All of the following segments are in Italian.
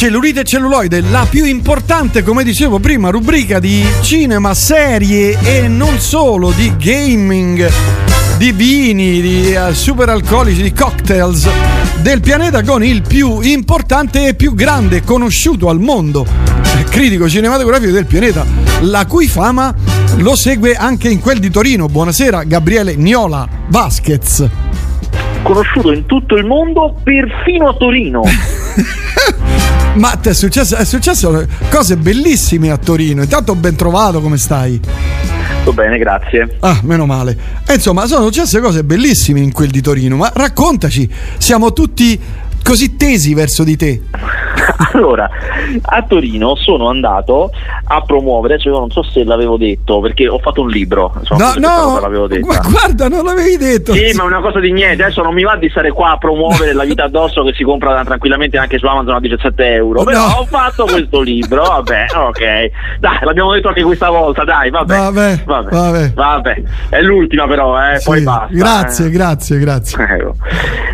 Cellulite e celluloide, la più importante, come dicevo prima, rubrica di cinema, serie e non solo, di gaming, di vini, di uh, super alcolici, di cocktails del pianeta con il più importante e più grande conosciuto al mondo critico cinematografico del pianeta, la cui fama lo segue anche in quel di Torino. Buonasera Gabriele Niola Vasquez. Conosciuto in tutto il mondo, perfino a Torino. Ma è successo, è successo cose bellissime a Torino. Intanto ben trovato, come stai? Sto bene, grazie. Ah, meno male. E insomma, sono successe cose bellissime in quel di Torino, ma raccontaci, siamo tutti così tesi verso di te? Allora, a Torino sono andato a promuovere, cioè non so se l'avevo detto, perché ho fatto un libro. No, no, detto. Ma guarda, non l'avevi detto. Sì, ma è una cosa di niente, adesso non mi va di stare qua a promuovere la vita addosso che si compra tranquillamente anche su Amazon a 17 euro. Però no. ho fatto questo libro, vabbè, ok. Dai, l'abbiamo detto anche questa volta, dai, vabbè. Vabbè, vabbè. vabbè. vabbè. È l'ultima però, eh, sì, poi basta. Grazie, eh. grazie, grazie. Ecco.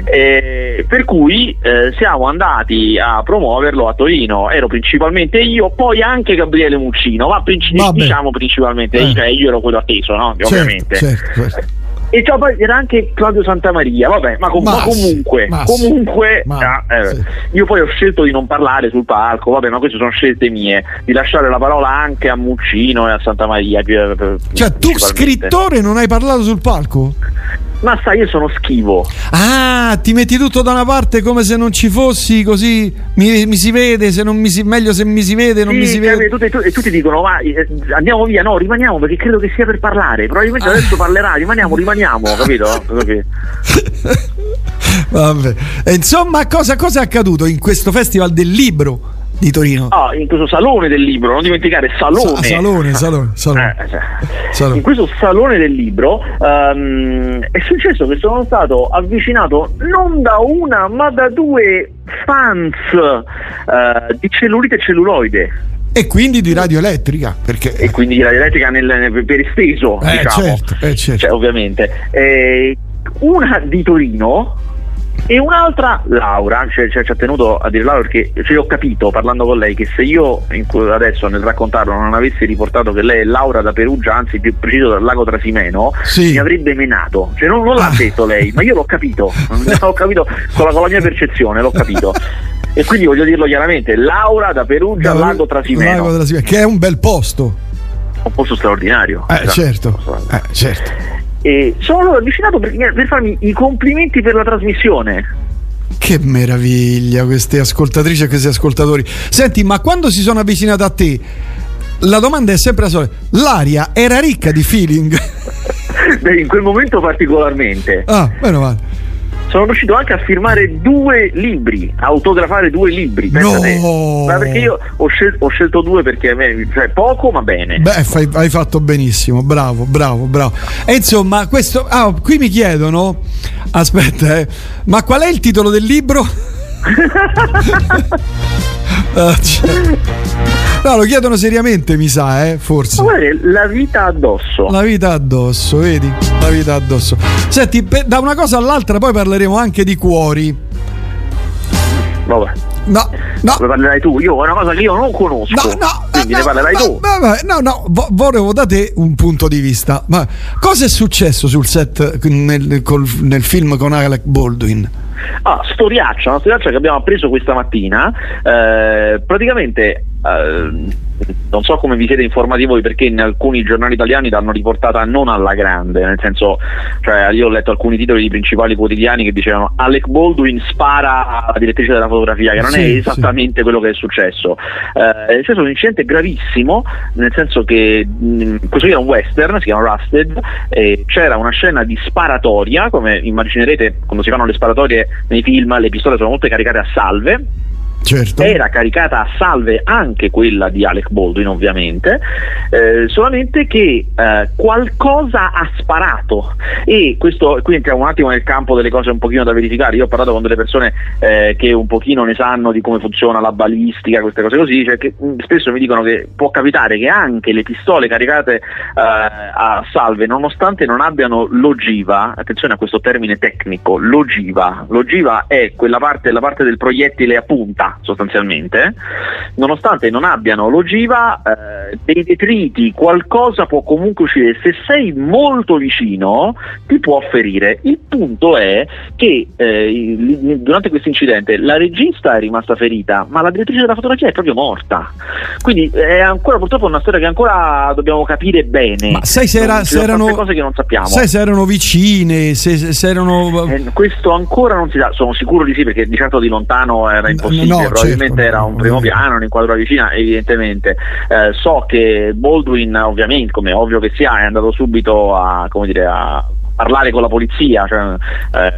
Eh, per cui eh, siamo andati a promuoverlo a Torino, ero principalmente io, poi anche Gabriele Muccino, ma princi- diciamo principalmente eh. cioè io ero quello atteso, no? Certo, ovviamente. Certo, certo. E cioè, poi era anche Claudio Santamaria, vabbè, ma, com- ma, ma comunque, ma comunque sì, ah, eh, sì. io poi ho scelto di non parlare sul palco, vabbè, ma queste sono scelte mie, di lasciare la parola anche a Muccino e a Santamaria. Cioè, tu scrittore non hai parlato sul palco? Ma sai, io sono schivo. Ah, ti metti tutto da una parte come se non ci fossi, così mi, mi si vede, se non mi si, meglio se mi si vede, non sì, mi si vede. E tutti, tutti, tutti dicono, va, eh, andiamo via, no, rimaniamo perché credo che sia per parlare. Probabilmente ah. adesso parlerà, rimaniamo, rimaniamo, capito? Vabbè. E insomma, cosa, cosa è accaduto in questo festival del libro? di Torino. Ah, in questo salone del libro, non dimenticare salone. Sa- salone, salone, salone. Eh, cioè, salone. In questo salone del libro um, è successo che sono stato avvicinato non da una ma da due fans uh, di cellulite e celluloide. E quindi di radioelettrica. Perché... E quindi di radioelettrica nel, nel, per esteso, eh, diciamo. certo, eh, certo. Cioè, ovviamente. Eh, una di Torino e un'altra Laura, cioè, cioè, ci ha tenuto a dire Laura perché cioè, ho capito parlando con lei che se io adesso nel raccontarlo non avessi riportato che lei è Laura da Perugia, anzi più preciso dal lago Trasimeno, sì. mi avrebbe menato. Cioè, non, non l'ha ah. detto lei, ma io l'ho capito, l'ho capito con la, con la mia percezione, l'ho capito. e quindi voglio dirlo chiaramente, Laura da Perugia, da, lago Trasimeno. Lago Trasimeno, che è un bel posto. Un posto straordinario. Eh, esatto. certo. Eh, certo e sono avvicinato per, per farmi i complimenti per la trasmissione. Che meraviglia queste ascoltatrici e questi ascoltatori. Senti, ma quando si sono avvicinati a te, la domanda è sempre la solita. L'aria era ricca di feeling? Beh, in quel momento particolarmente. Ah, meno male sono riuscito anche a firmare due libri, a autografare due libri. No. Ma perché io ho scelto, ho scelto due perché cioè, poco ma bene. Beh, fai, hai fatto benissimo, bravo, bravo, bravo. E insomma, questo. Ah, qui mi chiedono. Aspetta, eh, ma qual è il titolo del libro? ah, cioè. No, lo chiedono seriamente, mi sa, eh, forse. La vita addosso. La vita addosso, vedi? La vita addosso. Senti, da una cosa all'altra poi parleremo anche di cuori. Vabbè. No, no. Ne parlerai tu. Io è una cosa che io non conosco. No, no. Quindi no, ne parlerai no, tu. No, no, no. volevo da te un punto di vista. Ma cosa è successo sul set nel, col, nel film con Alec Baldwin? Ah, storiaccia, una storiaccia che abbiamo appreso questa mattina. Eh, praticamente eh, non so come vi siete informati voi perché in alcuni giornali italiani l'hanno riportata non alla grande, nel senso, cioè io ho letto alcuni titoli di principali quotidiani che dicevano Alec Baldwin spara alla direttrice della fotografia, che non sì, è esattamente sì. quello che è successo. Eh, è successo un incidente gravissimo, nel senso che mh, questo era un western, si chiama Rusted, e c'era una scena di sparatoria, come immaginerete quando si fanno le sparatorie nei film, le pistole sono molto caricate a salve Certo. Era caricata a salve anche quella di Alec Baldwin, ovviamente, eh, solamente che eh, qualcosa ha sparato. E questo qui entriamo un attimo nel campo delle cose un pochino da verificare. Io ho parlato con delle persone eh, che un pochino ne sanno di come funziona la balistica, queste cose così, cioè che mm, spesso mi dicono che può capitare che anche le pistole caricate eh, a salve, nonostante non abbiano l'ogiva, attenzione a questo termine tecnico, l'ogiva, l'ogiva è quella parte, la parte del proiettile a punta sostanzialmente, nonostante non abbiano l'ogiva, eh, dei detriti, qualcosa può comunque uscire, se sei molto vicino ti può ferire. Il punto è che eh, durante questo incidente la regista è rimasta ferita, ma la direttrice della fotografia è proprio morta. Quindi è ancora purtroppo una storia che ancora dobbiamo capire bene. Ma sai se, era, se erano cose che non sappiamo. Sai se erano vicine, se, se erano eh, questo ancora non si sa, sono sicuro di sì perché di certo di lontano era impossibile, no, probabilmente certo, era un primo piano, un'inquadratura vicina, evidentemente. Eh, so che Baldwin ovviamente, come ovvio che sia, è andato subito a, dire, a parlare con la polizia, cioè,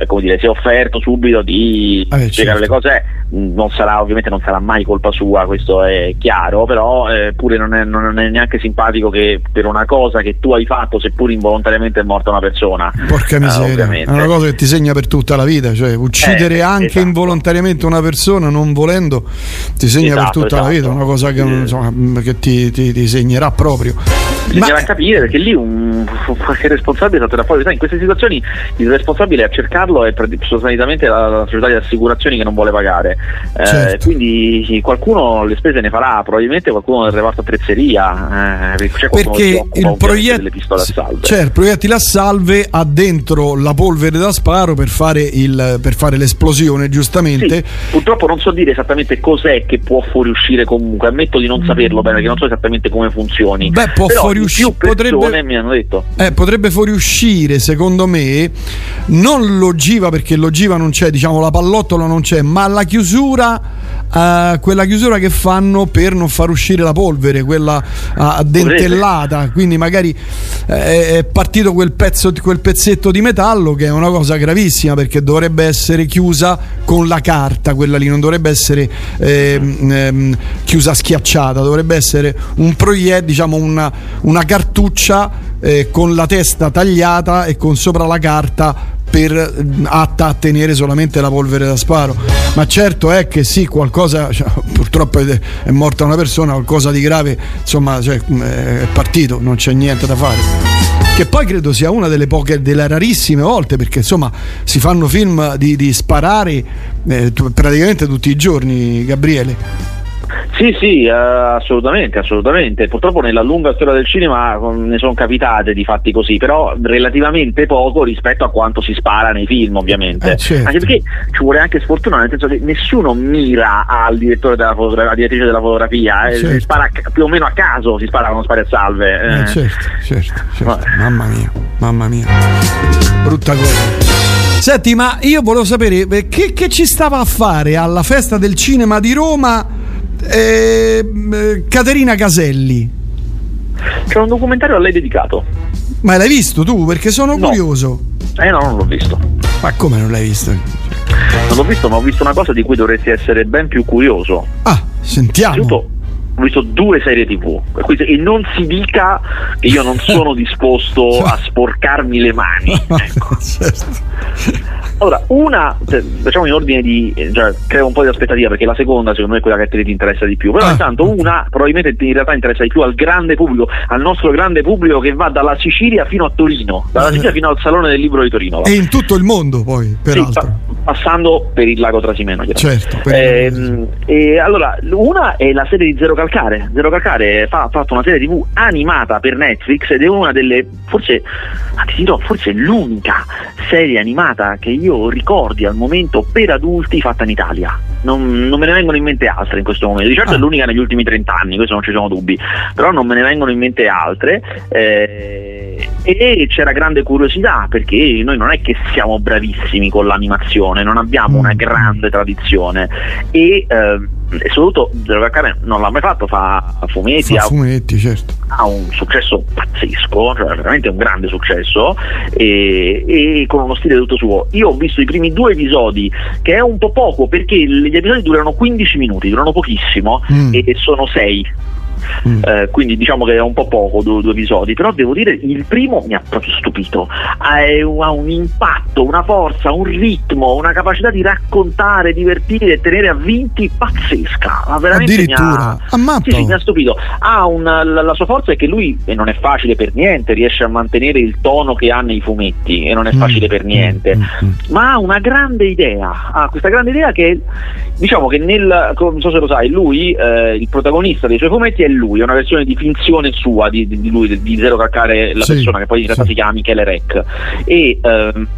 eh, come dire, si è offerto subito di eh, spiegare certo. le cose, non sarà, ovviamente non sarà mai colpa sua, questo è chiaro, però eh, pure non è, non è, neanche simpatico che per una cosa che tu hai fatto, seppur involontariamente è morta una persona. Porca eh, miseria, è una cosa che ti segna per tutta la vita, cioè uccidere eh, anche esatto. involontariamente una persona non volendo ti segna esatto, per tutta esatto. la vita, una cosa che, insomma, che ti, ti, ti segnerà proprio. Bisognerà Ma... capire perché lì un, qualche responsabile è stato da fuori, in queste situazioni il responsabile a cercarlo è sostanzialmente la, la, società di assicurazioni che non vuole pagare. Eh, certo. quindi qualcuno le spese ne farà, probabilmente qualcuno del reparto attrezzeria, eh, perché il salve. Cioè, il proiettile a salve ha dentro la polvere da sparo per fare, il, per fare l'esplosione, giustamente. Sì, purtroppo non so dire esattamente cos'è che può fuoriuscire comunque, ammetto di non saperlo bene perché non so esattamente come funzioni. Beh, può Però fuoriuscire. Potrebbe, mi hanno detto. Eh, potrebbe fuoriuscire, secondo me, non l'ogiva perché l'ogiva non c'è, diciamo la pallottola non c'è, ma la chiusura, eh, quella chiusura che fanno per non far uscire la polvere, quella uh, dentellata. Quindi magari eh, è partito quel, pezzo, quel pezzetto di metallo che è una cosa gravissima perché dovrebbe essere chiusa con la carta, quella lì non dovrebbe essere ehm, ehm, chiusa schiacciata, dovrebbe essere un proiettile, diciamo una, una cartuccia eh, con la testa tagliata e con sopra la carta per, mm, atta a tenere solamente la polvere da sparo. Ma certo è che sì, qualcosa, cioè, purtroppo è, morta una persona, qualcosa di grave, insomma, cioè, mm, è partito, non c'è niente da fare. Che poi credo sia una delle poche, delle rarissime volte, perché insomma si fanno film di, di sparare eh, praticamente tutti i giorni, Gabriele. Sì, sì, uh, assolutamente, assolutamente. Purtroppo nella lunga storia del cinema ne sono capitate di fatti così, però relativamente poco rispetto a quanto si spara nei film, ovviamente. Eh, certo. Anche perché ci vuole anche sfortuna, nel senso che nessuno mira al direttore della fotografia, alla direttrice della fotografia, eh, certo. si spara più o meno a caso, si spara quando spari a salve. Eh. eh certo, certo, certo. Mamma mia, mamma mia. Brutta cosa. Senti, ma io volevo sapere eh, che, che ci stava a fare alla festa del cinema di Roma eh, Caterina Caselli. C'è un documentario a lei dedicato. Ma l'hai visto tu? Perché sono no. curioso. Eh no, non l'ho visto. Ma come non l'hai visto? Non l'ho visto, ma ho visto una cosa di cui dovresti essere ben più curioso. Ah, sentiamo. Innanzitutto, ho visto due serie tv e non si dica che io non sono disposto a sporcarmi le mani ecco. certo. allora una facciamo in ordine di cioè, creo un po' di aspettativa perché la seconda secondo me è quella che a te ti interessa di più però ah. intanto una probabilmente in realtà interessa di più al grande pubblico al nostro grande pubblico che va dalla Sicilia fino a Torino dalla Sicilia fino al Salone del Libro di Torino va. e in tutto il mondo poi peraltro sì, passando per il lago Trasimeno certo eh, e allora una è la serie di Zero Calcare Calcare. Zero Calcare fa, ha fatto una serie tv animata per Netflix ed è una delle, forse, ti dirò, forse l'unica serie animata che io ricordi al momento per adulti fatta in Italia. Non, non me ne vengono in mente altre in questo momento. Di certo ah. è l'unica negli ultimi 30 anni, questo non ci sono dubbi, però non me ne vengono in mente altre. Eh, e c'era grande curiosità perché noi non è che siamo bravissimi con l'animazione, non abbiamo una mm. grande tradizione e eh, e soprattutto Zero Calcare non l'ha mai fatto, fa fumetti, fa fumetti certo. ha un successo pazzesco, cioè veramente un grande successo e, e, con uno stile tutto suo. Io ho visto i primi due episodi, che è un po' poco perché gli episodi durano 15 minuti, durano pochissimo mm. e, e sono 6 mm. eh, quindi diciamo che è un po' poco due, due, episodi, però devo dire il primo mi ha proprio stupito, ha, ha un impatto, una forza, un ritmo, una capacità di raccontare, divertire e tenere avvinti pazzesca, ma veramente Addirittura. mi ha, sì, sì, mi ha stupito. Ha una, la, la, sua forza è che lui, e non è facile per niente, riesce a mantenere il tono che ha nei fumetti, e non è mm. facile mm. per niente, mm. mm. ma ha una grande idea, ha questa grande idea che diciamo che nel, non so se lo sai, lui, eh, il protagonista dei suoi fumetti è lui, è una versione di finzione sua di, di lui, di Zero Calcare, la sì, persona che poi in realtà sì. si chiama Michele Rec. E ehm,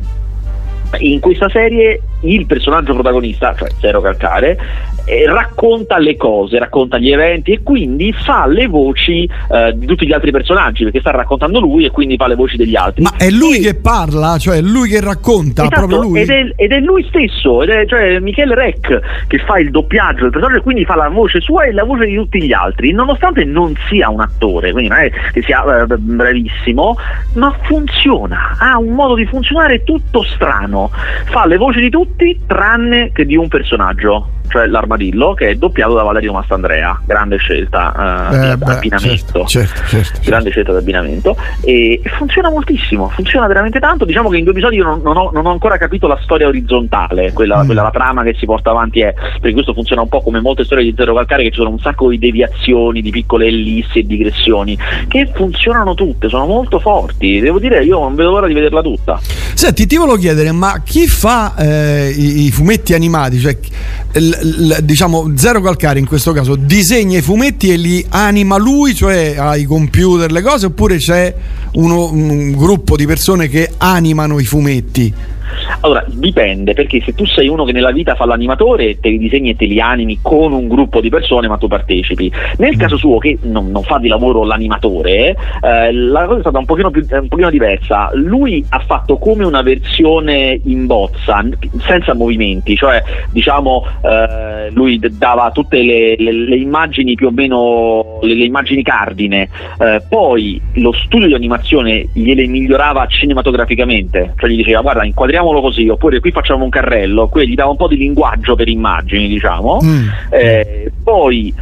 in questa serie il personaggio protagonista, cioè Zero Calcare, eh, racconta le cose, racconta gli eventi e quindi fa le voci eh, di tutti gli altri personaggi perché sta raccontando lui e quindi fa le voci degli altri. Ma è lui e... che parla, cioè è lui che racconta, esatto, proprio lui. Ed è, ed è, lui stesso, ed è cioè Michele Rec che fa il doppiaggio del personaggio e quindi fa la voce sua e la voce di tutti gli altri, nonostante non sia un attore, quindi non è che sia eh, bravissimo, ma funziona, ha un modo di funzionare tutto strano, fa le voci di tutti tranne che di un personaggio cioè l'armadillo, che è doppiato da Valerio Mastandrea. Grande scelta uh, eh, di beh, abbinamento. Certo, certo, certo, Grande scelta di abbinamento. E funziona moltissimo, funziona veramente tanto. Diciamo che in due episodi io non, non, ho, non ho, ancora capito la storia orizzontale, quella, mm. quella, la trama che si porta avanti è. Perché questo funziona un po' come molte storie di Zero Calcare, che ci sono un sacco di deviazioni, di piccole ellissi e digressioni, che funzionano tutte, sono molto forti. Devo dire, io non vedo l'ora di vederla tutta. Senti, ti volevo chiedere, ma chi fa eh, i, i, fumetti animati? Cioè, l- l- diciamo Zero Calcare in questo caso disegna i fumetti e li anima lui, cioè ai computer le cose, oppure c'è uno, un gruppo di persone che animano i fumetti? Allora, dipende, perché se tu sei uno che nella vita fa l'animatore, te li disegni e te li animi con un gruppo di persone, ma tu partecipi. Nel caso suo, che non, non fa di lavoro l'animatore, eh, la cosa è stata un pochino, più, un pochino diversa. Lui ha fatto come una versione in bozza, senza movimenti, cioè diciamo eh, lui dava tutte le, le, le, immagini più o meno, le, le immagini cardine, eh, poi lo studio di animazione gliele migliorava cinematograficamente, cioè gli diceva guarda inquadriamolo così, oppure qui facciamo un carrello, qui gli dava un po' di linguaggio per immagini, diciamo. Mm. Eh, poi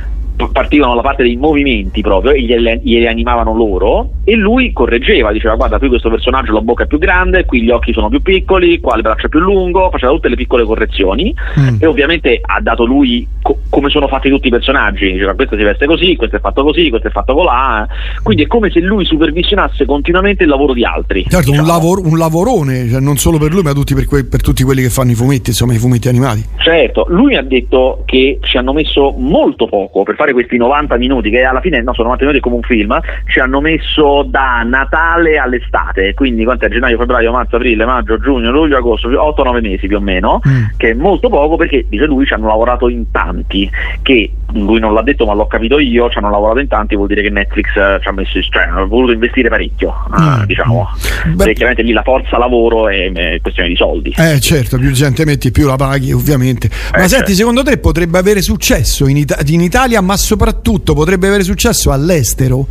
partivano la parte dei movimenti proprio e glieli, glieli, animavano loro e lui correggeva, diceva guarda qui questo personaggio la bocca è più grande, qui gli occhi sono più piccoli, qua il braccio è più lungo, faceva tutte le piccole correzioni mm. e ovviamente ha dato lui co- come sono fatti tutti i personaggi, diceva questo si veste così, questo è fatto così, questo è fatto colà, quindi è come se lui supervisionasse continuamente il lavoro di altri. Certo, diciamo. un, lavor- un, lavorone, cioè non solo per lui ma tutti per, que- per tutti quelli che fanno i fumetti, insomma i fumetti animati. Certo, lui ha detto che ci hanno messo molto poco per fare fare questi 90 minuti, che alla fine no, sono 90 minuti come un film, ci hanno messo da Natale all'estate, quindi quanto gennaio, febbraio, marzo, aprile, maggio, giugno, luglio, agosto, 8-9 mesi più o meno, mm. che è molto poco perché dice lui ci hanno lavorato in tanti, che lui non l'ha detto ma l'ho capito io, ci hanno lavorato in tanti, vuol dire che Netflix eh, ci ha messo, cioè ha voluto investire parecchio, eh, mm. diciamo, Beh. perché chiaramente lì la forza lavoro è, è, questione di soldi. Eh certo, più gente metti più la paghi ovviamente. Ma eh, senti, certo. secondo te potrebbe avere successo in, Ita- in Italia, ma soprattutto potrebbe avere successo all'estero?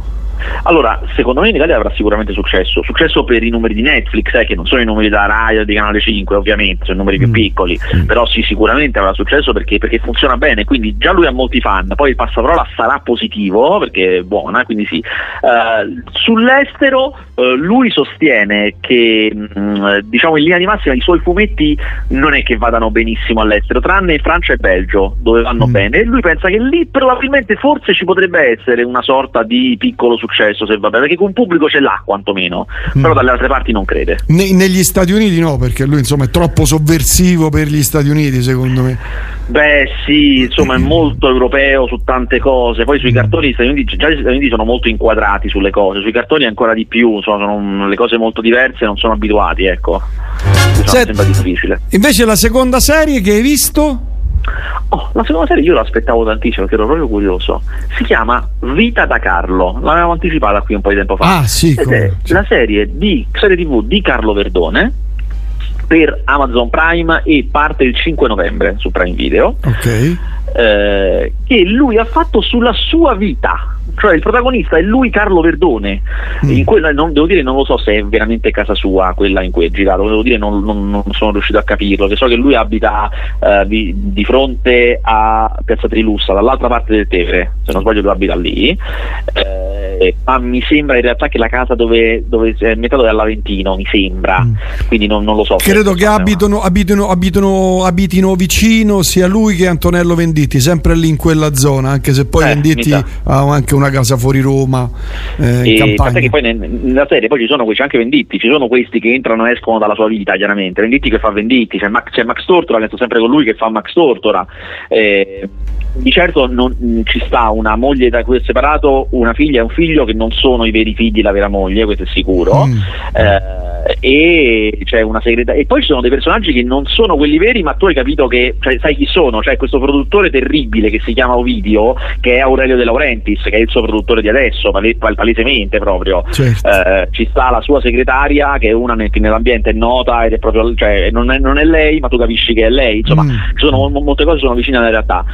Allora, secondo me in Italia avrà sicuramente successo. Successo per i numeri di Netflix, eh, che non sono i numeri da Rai o di Canale 5, ovviamente, sono numeri più mm. piccoli, mm. però sì, sicuramente avrà successo perché, perché, funziona bene, quindi già lui ha molti fan, poi il passaparola sarà positivo perché è buona, quindi sì. Uh, sull'estero uh, lui sostiene che mh, diciamo in linea di massima i suoi fumetti non è che vadano benissimo all'estero, tranne Francia e Belgio, dove vanno mm. bene, e lui pensa che lì probabilmente forse ci potrebbe essere una sorta di piccolo successo successo se va bene, perché con pubblico ce l'ha quantomeno, mm. però dalle altre parti non crede. Ne- negli Stati Uniti no, perché lui insomma è troppo sovversivo per gli Stati Uniti secondo me. Beh sì, insomma è molto europeo su tante cose, poi sui mm. cartoni gli Stati Uniti, già gli Stati Uniti sono molto inquadrati sulle cose, sui cartoni ancora di più, insomma, sono le cose molto diverse, non sono abituati, ecco. Diciamo, Senti, sembra difficile. Invece la seconda serie che hai visto? Oh, la seconda serie io l'aspettavo tantissimo perché ero proprio curioso. Si chiama Vita da Carlo, l'avevamo anticipata qui un po' di tempo fa. Ah, sì, Ed è la serie, di, serie TV di Carlo Verdone per Amazon Prime e parte il 5 novembre su Prime Video. Ok. Eh, che lui ha fatto sulla sua vita cioè il protagonista è lui Carlo Verdone, mm. in quella, non, devo dire non lo so se è veramente casa sua quella in cui è girato, devo dire non, non, non sono riuscito a capirlo, che so che lui abita uh, di, di, fronte a Piazza Trilussa, dall'altra parte del Tevere, se non sbaglio lui abita lì, eh, ma mi sembra in realtà che la casa dove, dove è metà dell'Aventino, mi sembra, mm. quindi non, lo so. Credo che abitino, abitino, abitino, abitino vicino sia lui che Antonello Venditti, sempre lì in quella zona, anche se poi eh, Venditti ha anche una casa fuori Roma. Eh, in campagna. che poi nella serie poi ci sono questi anche Venditti, ci sono questi che entrano e escono dalla sua vita, chiaramente. Venditti che fa Venditti, c'è Max, c'è Max Tortora, che sto sempre con lui che fa Max Tortora. Eh, di certo non, mm, ci sta una moglie da cui è separato, una figlia e un figlio che non sono i veri figli della vera moglie, questo è sicuro. Mm. Eh, e c'è una segretaria. E poi ci sono dei personaggi che non sono quelli veri, ma tu hai capito che cioè, sai chi sono? C'è questo produttore terribile che si chiama Ovidio, che è Aurelio De Laurentiis, che è il suo produttore di adesso, pal- palesemente proprio. Certo. Eh, ci sta la sua segretaria, che è una che nell'ambiente è nota ed è proprio, cioè, non, è, non è lei, ma tu capisci che è lei. Insomma, mm. sono, molte cose sono vicine alla realtà.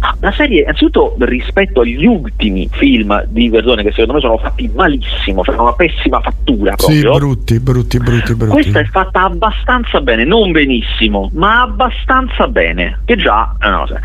Ah, la serie, innanzitutto rispetto agli ultimi film di Verdone, che secondo me sono fatti malissimo, cioè una pessima fattura proprio. Sì, brutti, brutti, brutti, brutti. Questa è fatta abbastanza bene, non benissimo, ma abbastanza bene, che già è una cosa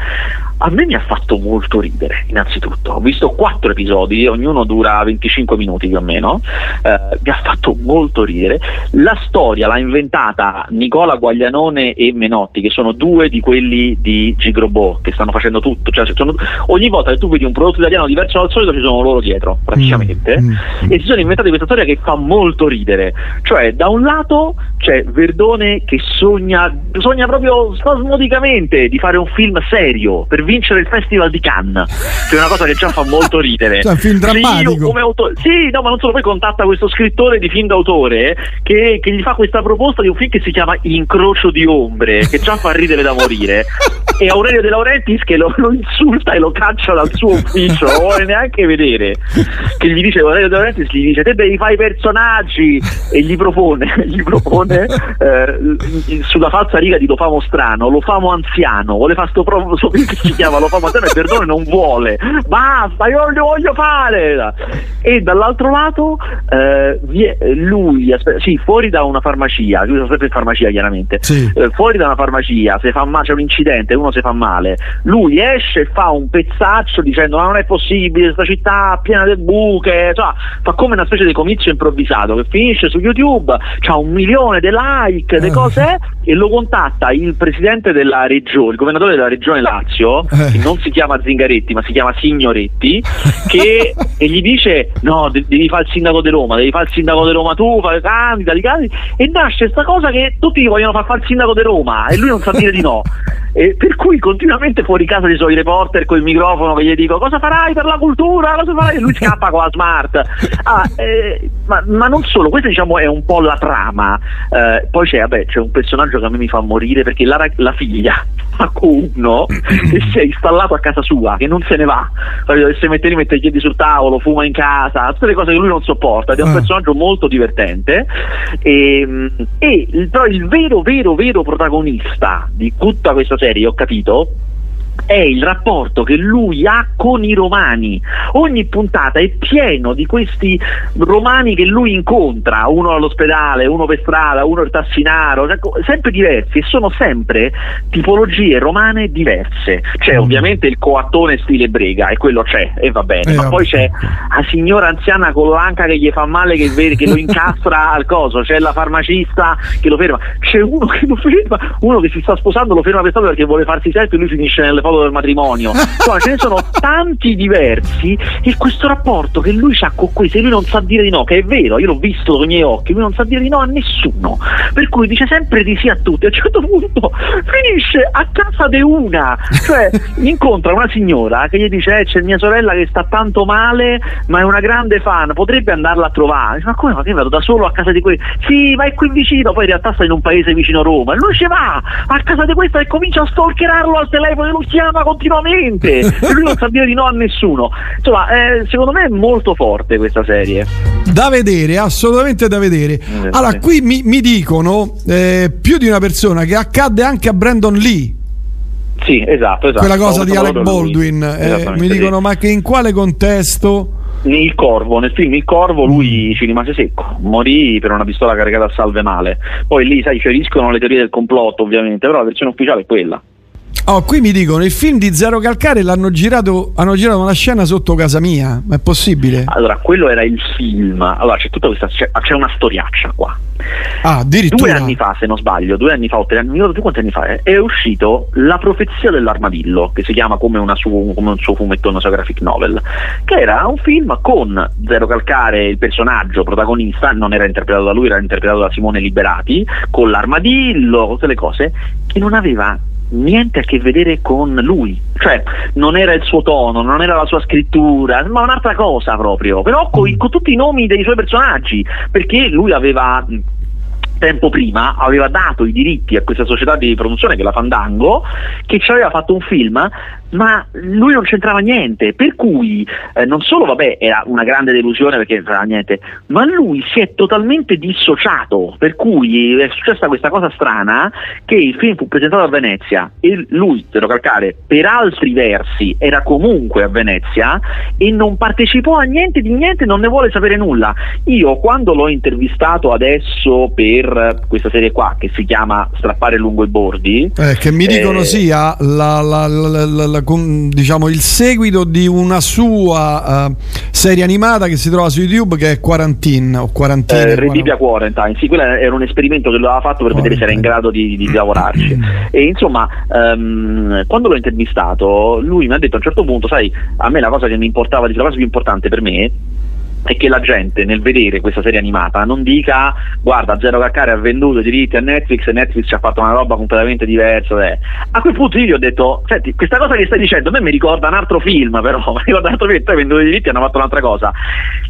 a me mi ha fatto molto ridere, innanzitutto. Ho visto quattro episodi, ognuno dura 25 minuti più o meno. Eh, mi ha fatto molto ridere. La storia l'ha inventata Nicola Guaglianone e Menotti, che sono due di quelli di Gigrobot, che stanno facendo tutto. Cioè, sono, ogni volta che tu vedi un prodotto italiano diverso dal solito, ci sono loro dietro, praticamente. Mm, mm, e si sono inventati questa storia che fa molto ridere. Cioè, da un lato c'è Verdone che sogna, sogna proprio spasmodicamente di fare un film serio per vincere il Festival di Cannes, che è una cosa che già fa molto ridere. Cioè, un film drammatico. Autore... Sì, no, ma non solo, poi contatta questo scrittore di film d'autore che, che, gli fa questa proposta di un film che si chiama Incrocio di ombre, che già fa ridere da morire. e Aurelio De Laurentiis che lo, lo, insulta e lo caccia dal suo ufficio, non vuole neanche vedere. Che gli dice Aurelio De Laurentiis gli dice te devi fare i personaggi e gli propone, gli propone eh, sulla falsa riga di lo famo strano, lo famo anziano, vuole fare sto, pro, sto film che si chiama lo famo anziano e Perdone non vuole. Basta, io non lo voglio fare. E dall'altro lato eh, lui sì, fuori da una farmacia, lui sta sempre in farmacia chiaramente. Sì. Eh, fuori da una farmacia, se fa male c'è un incidente, uno si fa male, lui esce e fa un pezzaccio dicendo ma non è possibile, questa città piena di buche, cioè, fa come una specie di comizio improvvisato che finisce su YouTube, ha un milione di like, di eh. cose e lo contatta il presidente della regione, il governatore della regione Lazio, eh. che non si chiama Zingaretti ma si chiama Signoretti, che, e gli dice no, devi fare il sindaco di Roma, devi fare il sindaco di Roma tu, fai candida, candida, e nasce questa cosa che tutti vogliono far fare il sindaco di Roma e lui non sa dire di no. E per cui continuamente fuori casa ci sono i reporter con il microfono che gli dico cosa farai per la cultura, cosa farai? E lui scappa con la smart. Ah, eh, ma, ma, non solo, questa diciamo è un po' la trama. Eh, poi c'è, vabbè, c'è un personaggio che a me mi fa morire perché la, la figlia ha uno e si è installato a casa sua, che non se ne va, e si mette lì, mette i piedi sul tavolo, fuma in casa, tutte le cose che lui non sopporta ed è un ah. personaggio molto divertente. E, e però il vero, vero, vero protagonista di tutta questa serie, ho capito, è il rapporto che lui ha con i romani. Ogni puntata è pieno di questi romani che lui incontra, uno all'ospedale, uno per strada, uno al tassinaro, cioè, sempre diversi e sono sempre tipologie romane diverse. C'è mm. ovviamente il coattone stile brega e quello c'è e va bene, eh, ma poi c'è la signora anziana con l'anca che gli fa male che, vede, che lo incastra al coso, c'è la farmacista che lo ferma, c'è uno che lo ferma, uno che si sta sposando lo ferma per strada perché vuole farsi selfie e lui finisce nelle foto del matrimonio. Insomma, ce ne sono tanti diversi e questo rapporto che lui ha con questi, lui non sa dire di no, che è vero, io l'ho visto con i miei occhi, lui non sa dire di no a nessuno. Per cui dice sempre di sì a tutti. A un certo punto finisce a casa di una, cioè incontra una signora che gli dice eh, c'è mia sorella che sta tanto male, ma è una grande fan, potrebbe andarla a trovare. Dice, ma come? Ma che vado da solo a casa di quelli? Sì, vai qui vicino, poi in realtà sta in un paese vicino a Roma. E lui ci va a casa di questa e comincia a stalkerarlo al telefono e lo chiama continuamente e lui non sa dire di no a nessuno. Insomma, eh, secondo me è molto forte questa serie. Da vedere, assolutamente da vedere. Eh, allora, qui mi, mi dicono eh, più di una persona che accadde anche a Brandon Lee. Sì, esatto, esatto. Quella cosa di Alec Baldwin. Eh, mi dicono, sì. ma che in quale contesto? Nel Corvo, nel film Il Corvo lui mm. ci rimase secco, morì per una pistola caricata a salve male. Poi lì, sai, feriscono le teorie del complotto ovviamente, però la versione ufficiale è quella. Oh, qui mi dicono il film di Zero Calcare l'hanno girato, hanno girato una scena sotto casa mia, ma è possibile? Allora, quello era il film. Allora, c'è tutta questa c'è, c'è una storiaccia qua. Ah, addirittura. Due anni fa, se non sbaglio, due anni fa, o tre anni, non ricordo più quanti anni fa, è uscito La profezia dell'armadillo, che si chiama come, su, come un suo fumettone, una sua graphic novel, che era un film con Zero Calcare, il personaggio protagonista, non era interpretato da lui, era interpretato da Simone Liberati, con l'armadillo, tutte le cose, che non aveva niente a che vedere con lui, cioè non era il suo tono, non era la sua scrittura, ma un'altra cosa proprio, però con, con tutti i nomi dei suoi personaggi, perché lui aveva tempo prima aveva dato i diritti a questa società di produzione che è la Fandango che ci aveva fatto un film ma lui non c'entrava niente, per cui eh, non solo vabbè, era una grande delusione perché non c'entrava niente, ma lui si è totalmente dissociato, per cui è successa questa cosa strana che il film fu presentato a Venezia e lui, Zero Calcare, per altri versi era comunque a Venezia e non partecipò a niente di niente, non ne vuole sapere nulla. Io quando l'ho intervistato adesso per questa serie qua che si chiama Strappare lungo i bordi, eh, che mi dicono eh, sia la, la, la, con, diciamo, il seguito di una sua uh, serie animata che si trova su YouTube che è Quarantine o Quarantine. Eh, Redibia Quarantine, sì, quello era un esperimento che lui aveva fatto per vedere se era in grado di, di, di lavorarci. e insomma, um, quando l'ho intervistato, lui mi ha detto a un certo punto, sai, a me la cosa che mi importava, la cosa più importante per me è che la gente nel vedere questa serie animata non dica guarda Zero Caccare ha venduto i diritti a Netflix e Netflix ci ha fatto una roba completamente diversa eh. a quel punto io gli ho detto senti questa cosa che stai dicendo a me mi ricorda un altro film però mi ricorda un altro film tu hai venduto i diritti e hanno fatto un'altra cosa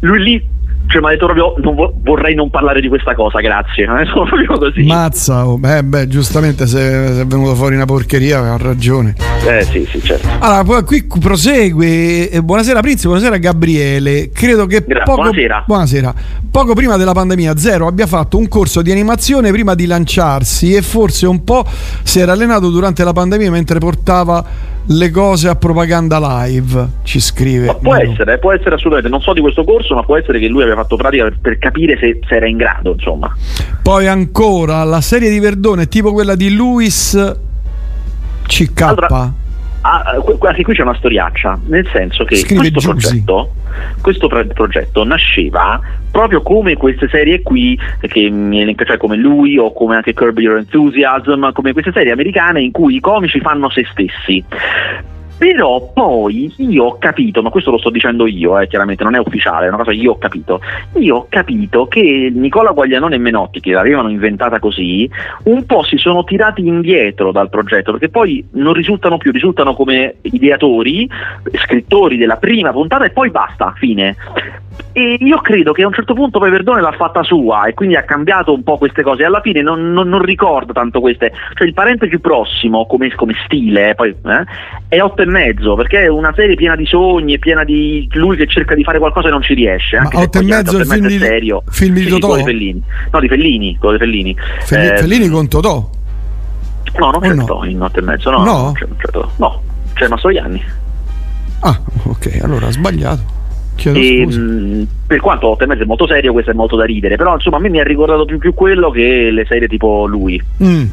lui lì cioè mi ha detto proprio non vo- vorrei non parlare di questa cosa grazie sono proprio così mazza oh, beh, beh giustamente se, se, è venuto fuori una porcheria ha ragione eh sì sì certo allora qui prosegue eh, buonasera Prinzi buonasera Gabriele credo che Gra- poco, buonasera. buonasera poco prima della pandemia Zero abbia fatto un corso di animazione prima di lanciarsi e forse un po' si era allenato durante la pandemia mentre portava le cose a propaganda live, ci scrive. Ma può no. essere, può essere assolutamente, non so di questo corso, ma può essere che lui abbia fatto pratica per, per capire se, se, era in grado, insomma. Poi ancora la serie di Verdone, tipo quella di Luis CK. Allora, ah, anche qui c'è una storiaccia, nel senso che Scrive questo progetto, questo progetto nasceva proprio come queste serie qui, che, cioè come lui o come anche Curb Your Enthusiasm, come queste serie americane in cui i comici fanno se stessi. Però poi io ho capito, ma questo lo sto dicendo io, eh, chiaramente non è ufficiale, è una cosa che io ho capito. Io ho capito che Nicola Guaglianone e Menotti, che l'avevano inventata così, un po' si sono tirati indietro dal progetto, perché poi non risultano più, risultano come ideatori, scrittori della prima puntata e poi basta, fine. E io credo che a un certo punto poi Verdone l'ha fatta sua e quindi ha cambiato un po' queste cose. Alla fine non, non, non ricordo tanto queste. Cioè il parente più prossimo come, come stile eh, poi, eh, è otto e mezzo, perché è una serie piena di sogni, piena di lui che cerca di fare qualcosa e non ci riesce. Anche Ma otto e mezzo, è film, di, serio. film di Totò? Sì, di Fellini. No, di Fellini, quello di Fellini. Fellini, eh, Fellini con Totò? No, non c'è no? Totò in otto e mezzo, no. No, c'è, c'è, no, c'è Mastroianni. Ah, ok, allora ha sbagliato. E, mh, mm, per quanto 8 e mezzo è molto serio, questo è molto da ridere, però insomma a me mi ha ricordato più, più quello che le serie tipo lui. Mm.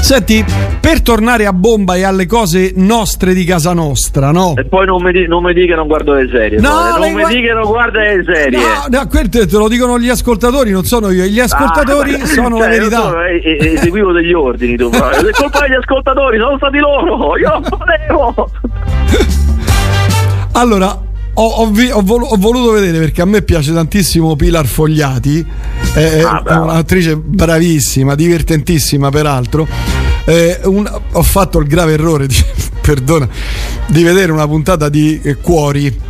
Senti, per tornare a bomba e alle cose nostre di casa nostra, no? E poi non mi, di, non mi dica che non guardo le serie. No, non mi dica che non guarda le serie. No, no, quello te lo dicono gli ascoltatori, non sono io. Gli ascoltatori ah, sono cioè, la verità. So, eh, eh, eseguivo degli ordini, tu. è colpa degli ascoltatori, sono stati loro. Io non volevo. Allora, ho, ho, vi, ho, vol- ho, voluto vedere perché a me piace tantissimo Pilar Fogliati, è, ah, è un'attrice bravissima, divertentissima peraltro. Eh, un, ho fatto il grave errore, di, perdona, di vedere una puntata di eh, Cuori.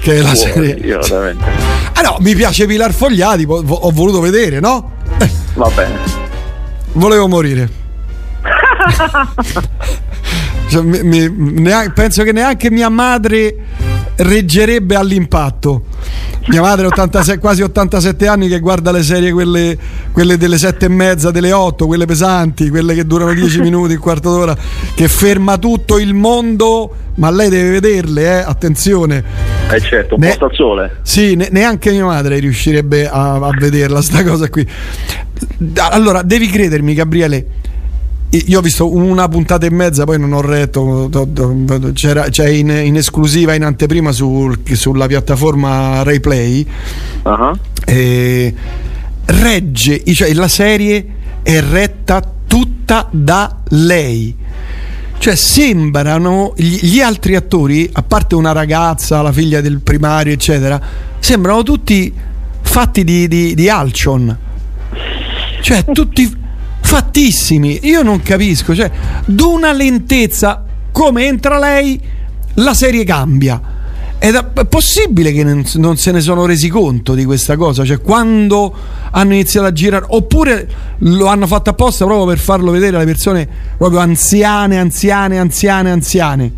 Che è la serie. Io, ah no, mi piace Pilar Fogliati, ho, voluto vedere, no? Eh. Va bene. Volevo morire. cioè, mi, mi, neanche, penso che neanche mia madre reggerebbe all'impatto. Mia madre 86, quasi 87 anni che guarda le serie quelle, quelle delle sette e mezza, delle 8, quelle pesanti, quelle che durano 10 minuti, un quarto d'ora, che ferma tutto il mondo, ma lei deve vederle, eh? attenzione. Eh certo, un ne- posto al sole. Sì, ne- neanche mia madre riuscirebbe a, a vederla sta cosa qui. Allora, devi credermi Gabriele, io ho visto una puntata e mezza, poi non ho retto. C'era, c'è in, in esclusiva in anteprima sul, sulla piattaforma RaiPlay. Uh-huh. E regge, cioè la serie è retta tutta da lei. Cioè sembrano gli, gli altri attori, a parte una ragazza, la figlia del primario, eccetera, sembrano tutti fatti di, di, di Alcion. Cioè tutti fattissimi. Io non capisco, cioè, d'una lentezza come entra lei, la serie cambia. È possibile che non se ne sono resi conto di questa cosa? Cioè, quando hanno iniziato a girare, oppure lo hanno fatto apposta proprio per farlo vedere alle persone proprio anziane, anziane, anziane, anziane?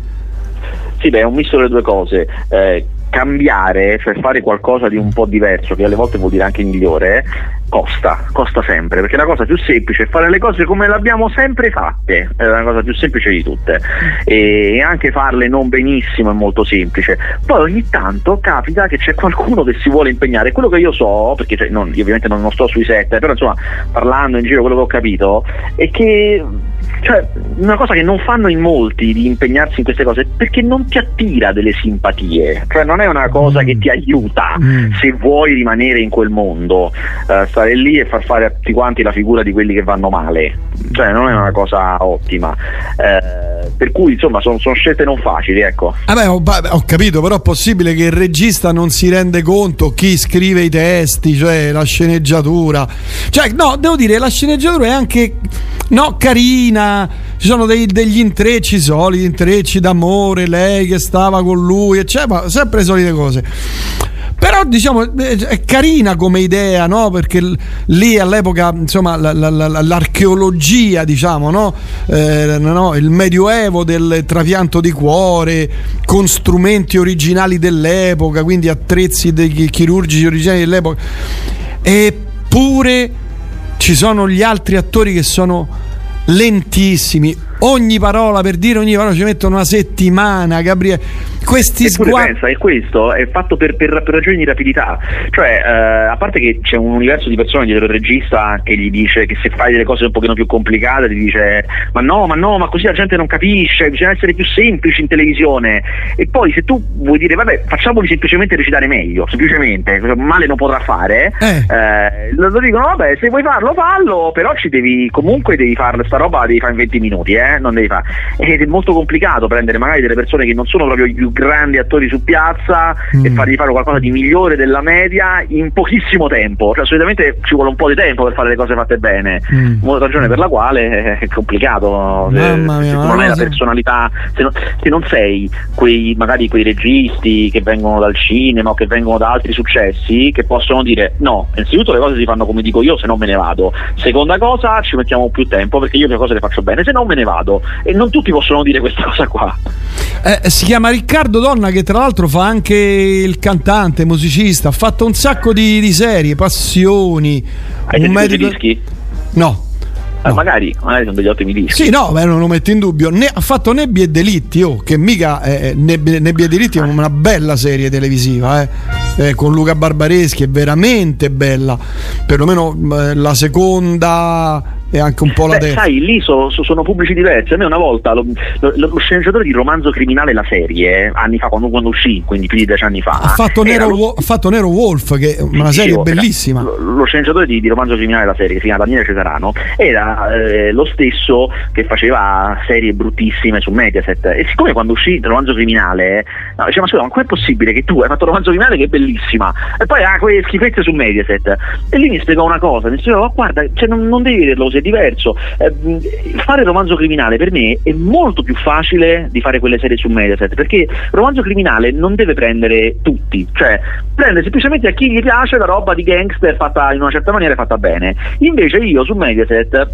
Sì, beh, è un misto delle due cose. Eh, cambiare, cioè fare qualcosa di un po' diverso, che alle volte vuol dire anche migliore, costa, costa sempre, perché la cosa più semplice è fare le cose come le abbiamo sempre fatte, è la cosa più semplice di tutte, e anche farle non benissimo è molto semplice. Poi ogni tanto capita che c'è qualcuno che si vuole impegnare, quello che io so, perché cioè, non, io ovviamente non sto sui set, però insomma parlando in giro quello che ho capito, è che cioè, una cosa che non fanno in molti di impegnarsi in queste cose perché non ti attira delle simpatie, cioè non è una cosa mm. che ti aiuta mm. se vuoi rimanere in quel mondo, uh, stare lì e far fare a tutti quanti la figura di quelli che vanno male, cioè non è una cosa ottima. Uh, per cui insomma sono son scelte non facili, ecco. Vabbè, ho, ho, capito, però è possibile che il regista non si rende conto chi scrive i testi, cioè la sceneggiatura. Cioè, no, devo dire, la sceneggiatura è anche no, carina, ci sono dei, degli intrecci soliti, intrecci d'amore, lei che stava con lui, eccetera, sempre le solite cose. Però diciamo è carina come idea, no? Perché lì all'epoca, insomma, la, la, la, l'archeologia, diciamo, no? Eh, no? Il medioevo del trapianto di cuore, con strumenti originali dell'epoca, quindi attrezzi chirurgici originali dell'epoca. Eppure ci sono gli altri attori che sono lentissimi ogni parola per dire ogni parola ci mettono una settimana Gabriele questi sguardi pensa è questo è fatto per, per, per ragioni di rapidità. Cioè eh, a parte che c'è un universo di persone dietro il regista che gli dice che se fai delle cose un pochino più complicate ti dice ma no ma no ma così la gente non capisce bisogna essere più semplici in televisione. E poi se tu vuoi dire vabbè facciamoli semplicemente recitare meglio semplicemente male non potrà fare eh. Eh, lo dicono vabbè se vuoi farlo fallo però ci devi comunque devi fare sta roba devi fare in 20 minuti eh eh? non devi fare. Ed è molto complicato prendere magari delle persone che non sono proprio i più grandi attori su piazza mm. e fargli fare qualcosa di migliore della media in pochissimo tempo. Cioè, solitamente ci vuole un po' di tempo per fare le cose fatte bene. Mm. ragione per la quale è complicato. Se, mia, se non hai la personalità, se non, se non sei quei, magari quei registi che vengono dal cinema o che vengono da altri successi che possono dire no, innanzitutto le cose si fanno come dico io, se non me ne vado. Seconda cosa, ci mettiamo più tempo perché io le cose le faccio bene, se non me ne vado vado e non tutti possono dire questa cosa qua. Eh, si chiama Riccardo Donna che tra l'altro fa anche il cantante, musicista, ha fatto un sacco di, di serie, passioni. Hai un medico... dischi? No. Eh, no. magari, magari, sono degli ottimi dischi. Sì, no, beh, non lo metto in dubbio. Ne, ha fatto Nebbie e Delitti, oh, che mica è, Nebbie, Nebbie e Delitti è una bella serie televisiva, eh. Eh, con Luca Barbareschi, è veramente bella. Perlomeno eh, la seconda e anche un po' la Beh, sai, lì so, so, sono pubblici diversi. A me una volta lo, lo, lo, sceneggiatore di Romanzo Criminale la serie, anni fa, quando, quando uscì, quindi più di dieci anni fa. Ha fatto, Nero, lo, ha fatto Nero Wolf, che è una serie dicevo, bellissima. Lo, sceneggiatore di, di, Romanzo Criminale la serie, che si chiama Daniele Cesarano, era eh, lo stesso che faceva serie bruttissime su Mediaset. E siccome quando uscì Romanzo Criminale, no, diceva, ma scusa, ma com'è possibile che tu hai fatto Romanzo Criminale che è bellissima? E poi ha ah, quelle schifezze su Mediaset. E lì mi spiegò una cosa, mi spiegò, oh, guarda, cioè, non, non devi vederlo così è diverso. Eh, fare romanzo criminale per me è molto più facile di fare quelle serie su Mediaset, perché romanzo criminale non deve prendere tutti, cioè prende semplicemente a chi gli piace la roba di gangster fatta in una certa maniera e fatta bene. Invece io su Mediaset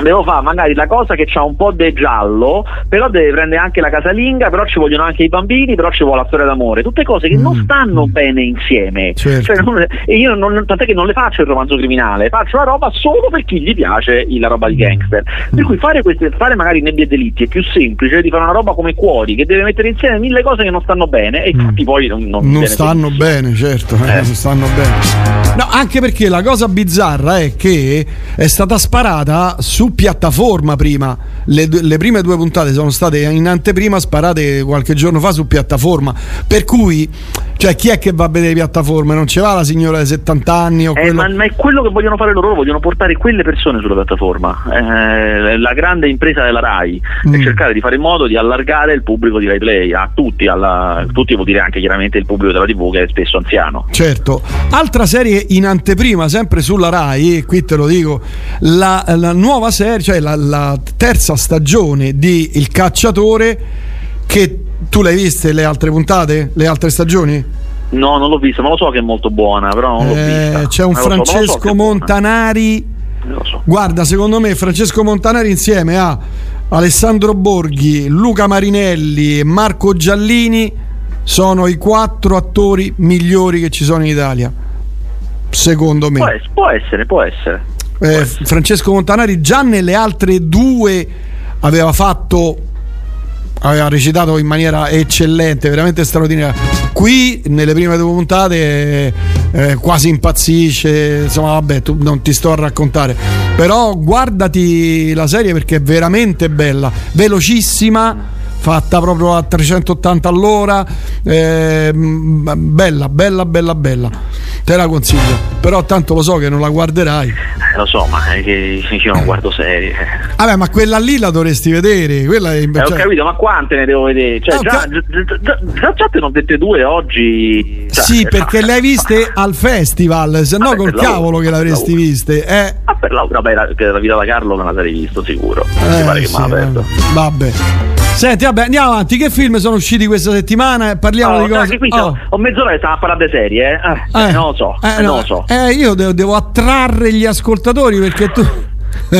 devo fare magari la cosa che ha un po' di giallo, però deve prendere anche la casalinga, però ci vogliono anche i bambini, però ci vuole la storia d'amore, tutte cose che mm. non stanno bene insieme. Certo. Cioè, non, e io non, tant'è che non le faccio il romanzo criminale, faccio la roba solo per chi gli piace la roba di gangster. Mm. Per cui fare, queste, fare magari nebbie e delitti è più semplice di fare una roba come Cuori, che deve mettere insieme mille cose che non stanno bene e mm. infatti poi non, non, non stanno bene, certo, eh. non stanno bene. No, anche perché la cosa bizzarra è che è stata sparata su piattaforma prima. Le, le, prime due puntate sono state in anteprima sparate qualche giorno fa su piattaforma. Per cui, cioè, chi è che va a vedere piattaforme? Non ci va la signora di 70 anni? O eh, quello... ma, ma, è quello che vogliono fare loro, vogliono portare quelle persone sulla piattaforma. Eh, la grande impresa della RAI mm. è cercare di fare in modo di allargare il pubblico di Rai Play a tutti, alla, tutti vuol dire anche chiaramente il pubblico della TV che è spesso anziano. Certo. Altra serie in anteprima, sempre sulla RAI, qui te lo dico, la, la nuova serie, cioè la, la, terza stagione di Il Cacciatore, che tu l'hai viste le altre puntate, le altre stagioni? No, non l'ho vista, ma lo so che è molto buona, però non l'ho eh, vista. C'è un Francesco so, so Montanari. So. Guarda, secondo me Francesco Montanari insieme a Alessandro Borghi, Luca Marinelli e Marco Giallini sono i quattro attori migliori che ci sono in Italia secondo me. Può, essere, può essere. Può essere. Eh, Francesco Montanari già nelle altre due aveva fatto aveva recitato in maniera eccellente, veramente straordinaria. Qui nelle prime due puntate eh, quasi impazzisce, insomma vabbè, tu, non ti sto a raccontare, però guardati la serie perché è veramente bella, velocissima fatta proprio a 380 all'ora, eh, bella, bella, bella, bella. Te la consiglio. Però tanto lo so che non la guarderai. Eh, lo so, ma che io non guardo serie. Vabbè, ma quella lì la dovresti vedere. Quella è, eh, cioè... Ho capito, ma quante ne devo vedere? Cioè, okay. già, già, già, già, te ne ho dette due oggi. Cioè, sì, perché le hai viste al festival, se no col cavolo che l'avresti viste. Eh. Ah, per la, vabbè, la, la vita da Carlo me la sarei visto sicuro. Eh, Mi pare che sì, me l'ha aperto. Vabbè. Senti, vabbè, andiamo avanti. Che film sono usciti questa settimana? Parliamo oh, di cose. Qui oh. Ho mezz'ora che stavo a parlare di serie, eh? eh, eh non lo so. Eh, no, lo so. Eh, io devo, devo attrarre gli ascoltatori perché tu.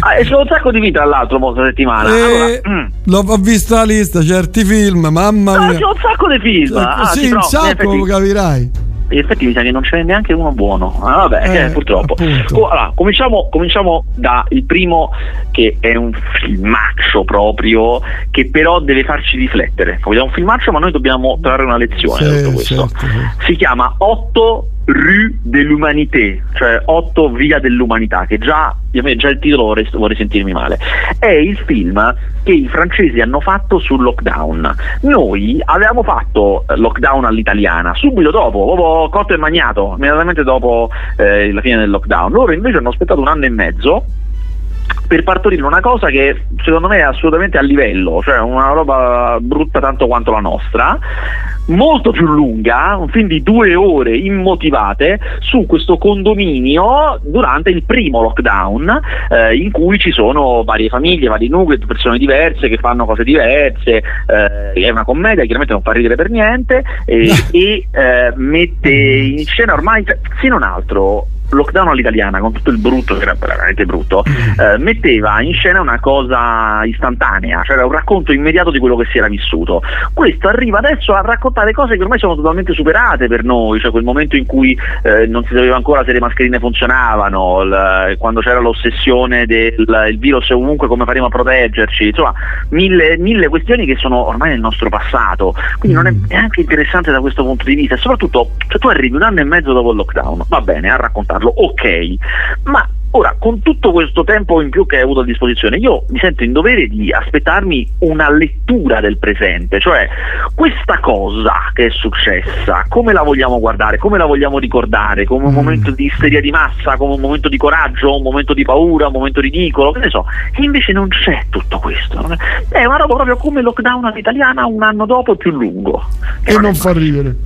ah, c'è un sacco di vita all'altro questa settimana. Eh, allora, mm. L'ho visto la lista, certi film, mamma mia. No, c'è un sacco di film. Ah, sì, un sacco, lo capirai in effetti mi sa che non ce n'è neanche uno buono. Ah, vabbè, eh, purtroppo. Oh, allora, cominciamo, cominciamo dal primo che è un filmaccio proprio, che però deve farci riflettere. È un filmaccio, ma noi dobbiamo trarre una lezione sì, da tutto questo. Certo. Si chiama 8 Rue de l'Humanité, cioè 8 Via dell'Umanità, che già, già il titolo vorrei, vorrei, sentirmi male. È il film che i francesi hanno fatto sul lockdown. Noi avevamo fatto eh, lockdown all'italiana subito dopo, proprio cotto e magnato, immediatamente dopo eh, la fine del lockdown. Loro invece hanno aspettato un anno e mezzo per partorire una cosa che secondo me è assolutamente a livello, cioè una roba brutta tanto quanto la nostra, molto più lunga, un film di due ore immotivate su questo condominio durante il primo lockdown eh, in cui ci sono varie famiglie, vari nuclei, persone diverse che fanno cose diverse, eh, è una commedia, chiaramente non fa ridere per niente e, e eh, mette in scena ormai, se non altro, lockdown all'italiana, con tutto il brutto, che era veramente brutto, mm. eh, metteva in scena una cosa istantanea, cioè era un racconto immediato di quello che si era vissuto. Questo arriva adesso a raccontare cose che ormai sono totalmente superate per noi, cioè quel momento in cui eh, non si sapeva ancora se le mascherine funzionavano, l- quando c'era l'ossessione del virus e ovunque come faremo a proteggerci, insomma, mille, mille, questioni che sono ormai nel nostro passato. Quindi non è mm. neanche interessante da questo punto di vista, e soprattutto cioè, tu arrivi un anno e mezzo dopo il lockdown, va bene, a raccontarlo farlo, ok, ma Ora, con tutto questo tempo in più che hai avuto a disposizione, io mi sento in dovere di aspettarmi una lettura del presente, cioè questa cosa che è successa, come la vogliamo guardare, come la vogliamo ricordare, come un mm. momento di isteria di massa, come un momento di coraggio, un momento di paura, un momento ridicolo, che ne so, e invece non c'è tutto questo. È una roba proprio come lockdown all'italiana un anno dopo più lungo. E non, non fa ridere.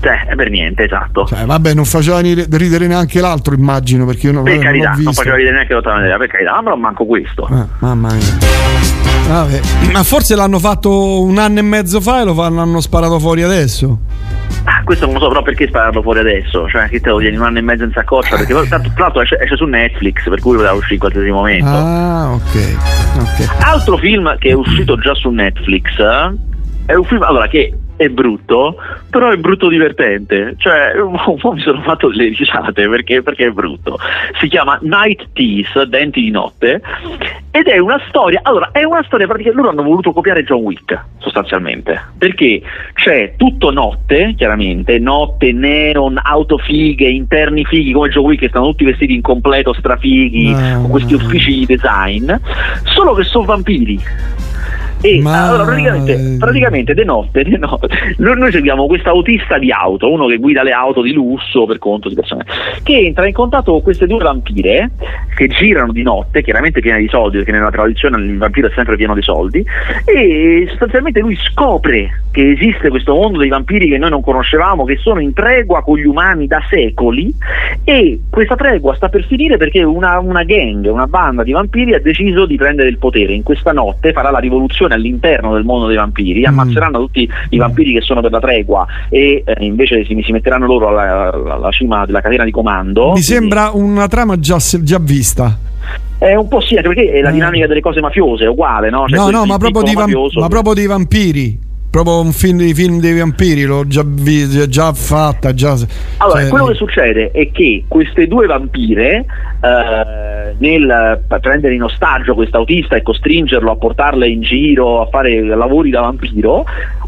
Cioè, per niente, esatto. Cioè, vabbè, non faceva ridere neanche l'altro, immagino, perché io non, per carità, non, non faceva ridere neanche l'altra maniera, per carità, ma non manco questo. Ah, mamma mia. Vabbè. Ma forse l'hanno fatto un anno e mezzo fa e lo fanno, l'hanno sparato fuori adesso. Ah, questo non lo so, però perché spararlo fuori adesso? Cioè, che te lo tieni un anno e mezzo in saccoccia? Perché tanto, tra l'altro esce, esce, su Netflix, per cui poteva uscire in qualsiasi momento. Ah, ok. okay. Altro film che è uscito già su Netflix eh, è un film allora, che è brutto, però è brutto divertente. Cioè, un po' mi sono fatto delle risate perché, perché, è brutto. Si chiama Night Tease, Denti di notte, ed è una storia. Allora, è una storia perché loro hanno voluto copiare John Wick, sostanzialmente. Perché c'è tutto notte, chiaramente, notte, neon, auto fighe, interni fighi, come John Wick, che stanno tutti vestiti in completo, strafighi, no, con questi uffici di design, solo che sono vampiri. E Ma... allora praticamente, praticamente de notte, de notte noi, seguiamo questo autista di auto, uno che guida le auto di lusso per conto di persone, che entra in contatto con queste due vampire che girano di notte, chiaramente piene di soldi, perché nella tradizione il vampiro è sempre pieno di soldi, e sostanzialmente lui scopre che esiste questo mondo dei vampiri che noi non conoscevamo, che sono in tregua con gli umani da secoli, e questa tregua sta per finire perché una, una gang, una banda di vampiri ha deciso di prendere il potere. In questa notte farà la rivoluzione all'interno del mondo dei vampiri, mm. ammazzeranno tutti i vampiri che sono per la tregua e eh, invece si, si, metteranno loro alla, alla, cima della catena di comando. Mi sembra una trama già, già vista. È un po' sì, anche perché è la eh. dinamica delle cose mafiose, è uguale, no? Cioè no, no, ma proprio, mafioso, ma proprio dei vampiri proprio un film di film dei vampiri, l'ho già, già fatta. Già, allora, cioè, quello che succede è che queste due vampire, eh, nel prendere in ostaggio quest'autista e costringerlo a portarle in giro a fare lavori da vampiro,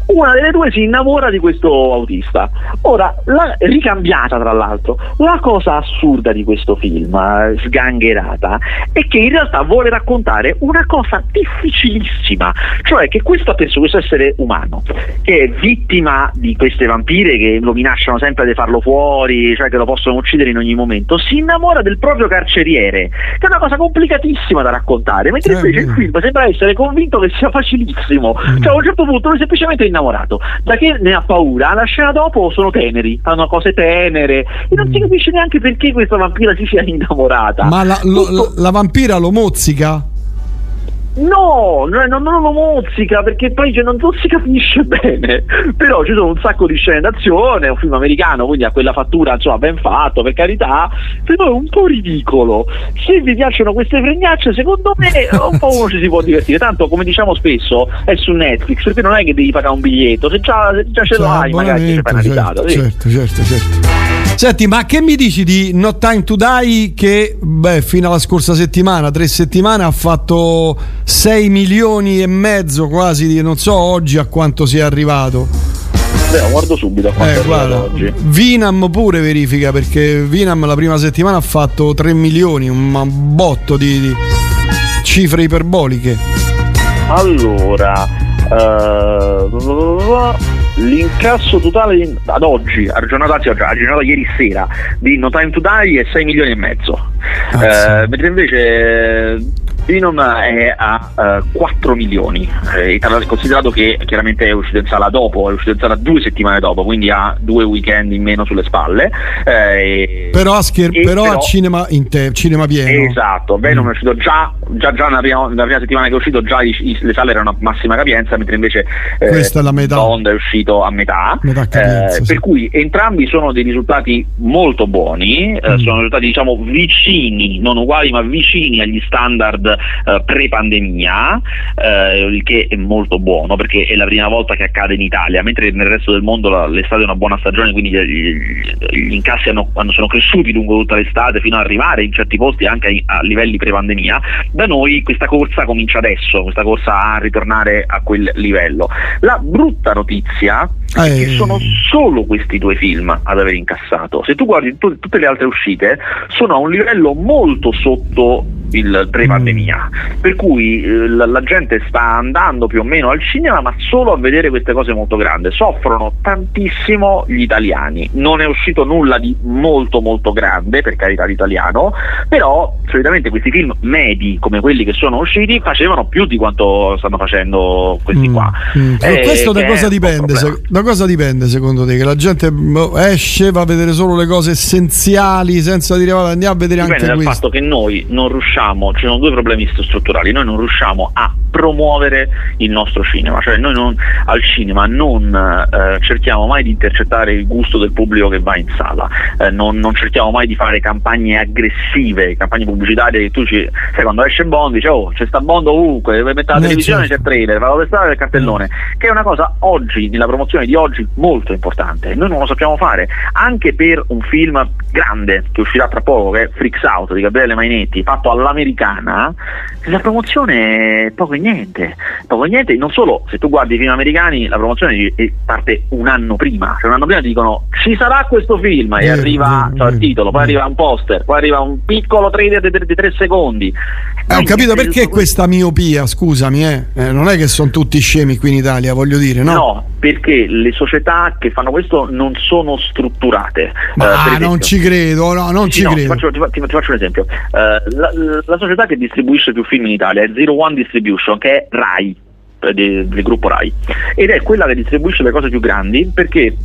una delle due si innamora di questo autista. Ora, la, ricambiata tra l'altro, la cosa assurda di questo film, eh, sgangherata, è che in realtà vuole raccontare una cosa difficilissima, cioè che questa persona, questo essere umano, che è vittima di queste vampire che lo minacciano sempre di farlo fuori, cioè che lo possono uccidere in ogni momento, si innamora del proprio carceriere, che è una cosa complicatissima da raccontare, mentre invece il film sembra essere convinto che sia facilissimo. Cioè a un certo punto lui semplicemente innamora innamorato. Da che ne ha paura, la scena dopo sono teneri, fanno cose tenere e non mm. si capisce neanche perché questa vampira si sia innamorata. Ma la, lo, la vampira lo mozzica? No, non, non lo mozzica perché poi cioè, non, non, si capisce bene. Però ci sono un sacco di scene d'azione, è un film americano, quindi ha quella fattura insomma ben fatto, per carità, però è un po' ridicolo. Se vi piacciono queste fregnacce, secondo me un po' uno ci si può divertire. Tanto come diciamo spesso è su Netflix, perché non è che devi pagare un biglietto, se già, se già ce l'hai magari ci fai una risata. Certo, certo, certo. Senti, ma che mi dici di No Time to Die che beh, fino alla scorsa settimana, tre settimane, ha fatto 6 milioni e mezzo quasi di non so oggi a quanto sia arrivato. Beh, guardo subito a quanto eh, guarda, oggi. Vinam pure verifica perché Vinam la prima settimana ha fatto 3 milioni, un botto di, di cifre iperboliche. Allora, uh, l'incasso totale ad oggi, a giornata, a giornata ieri sera, di No Time to Die è 6 milioni e mezzo. Uh, mentre invece Venom è a uh, eh, 4 milioni, eh, considerato che chiaramente è uscito in sala dopo, è uscito in sala due settimane dopo, quindi ha due weekend in meno sulle spalle. Eh, però a, scher- però però a cinema, te- cinema, pieno. Esatto, Venom è uscito già, già, già nella, prima, nella, prima, settimana che è uscito, già i, i, le sale erano a massima capienza, mentre invece eh, Questa è la metà. Bond è uscito a metà. metà capienza, eh, sì. Per cui entrambi sono dei risultati molto buoni, mm. sono risultati diciamo vicini, non uguali ma vicini agli standard eh, pre-pandemia, eh, il che è molto buono perché è la prima volta che accade in Italia, mentre nel resto del mondo la, l'estate è una buona stagione, quindi gli, gli incassi hanno, sono cresciuti lungo tutta l'estate fino ad arrivare in certi posti anche ai, a livelli pre-pandemia, da noi questa corsa comincia adesso, questa corsa a ritornare a quel livello. La brutta notizia è che eh. sono solo questi due film ad aver incassato. Se tu guardi t- tutte le altre uscite, sono a un livello molto sotto il pre-pandemia. Mm. Per cui eh, la, la, gente sta andando più o meno al cinema, ma solo a vedere queste cose molto grandi. Soffrono tantissimo gli italiani. Non è uscito nulla di molto molto grande, per carità d'italiano, però solitamente questi film medi come quelli che sono usciti facevano più di quanto stanno facendo questi mm. qua. Mm. Eh, questo da cosa dipende? Se, da cosa dipende secondo te? Che la gente boh, esce, va a vedere solo le cose essenziali senza dire vabbè andiamo a vedere dipende anche questo. Dipende dal fatto che noi non riusciamo, ci sono due problemi strutturali, noi non riusciamo a promuovere il nostro cinema, cioè noi non, al cinema non eh, cerchiamo mai di intercettare il gusto del pubblico che va in sala, eh, non, non, cerchiamo mai di fare campagne aggressive, campagne pubblicitarie che tu ci, sai quando esce Bond dici oh c'è sta Bond ovunque, mette la televisione certo. c'è il trailer, va a il cartellone, che è una cosa oggi, nella promozione di oggi molto importante, noi non lo sappiamo fare, anche per un film grande che uscirà tra poco, che è Freaks Out di Gabriele Mainetti, fatto all'americana, la promozione è poco e niente, poco e niente, non solo, se tu guardi i film americani la promozione parte un anno prima, cioè un anno prima ti dicono ci sarà questo film e arriva cioè, il titolo, poi arriva un poster, poi arriva un piccolo trailer di, di tre secondi. Eh, ho capito perché questa miopia, scusami, eh? Eh, non è che sono tutti scemi qui in Italia, voglio dire, no? No, perché le società che fanno questo non sono strutturate. Ma non ci credo, no, non sì, ci no, credo. Ti faccio, ti, ti, faccio, un esempio. La, la, società che distribuisce più film in Italia è Zero One Distribution, che è RAI, eh, del gruppo RAI, ed è quella che distribuisce le cose più grandi perché